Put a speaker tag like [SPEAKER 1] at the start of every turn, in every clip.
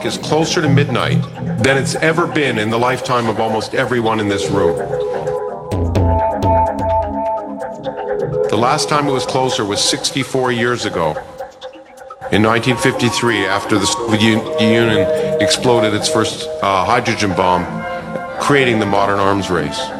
[SPEAKER 1] clock is closer to midnight than it's ever been in the lifetime of almost everyone in this room. The last time it was closer was 64 years ago. In 1953, after the Soviet Union exploded its first uh, hydrogen bomb, creating the modern arms race.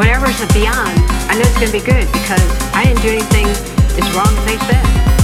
[SPEAKER 2] whatever's beyond, I know it's going to be good because I didn't do anything that's wrong they
[SPEAKER 3] said.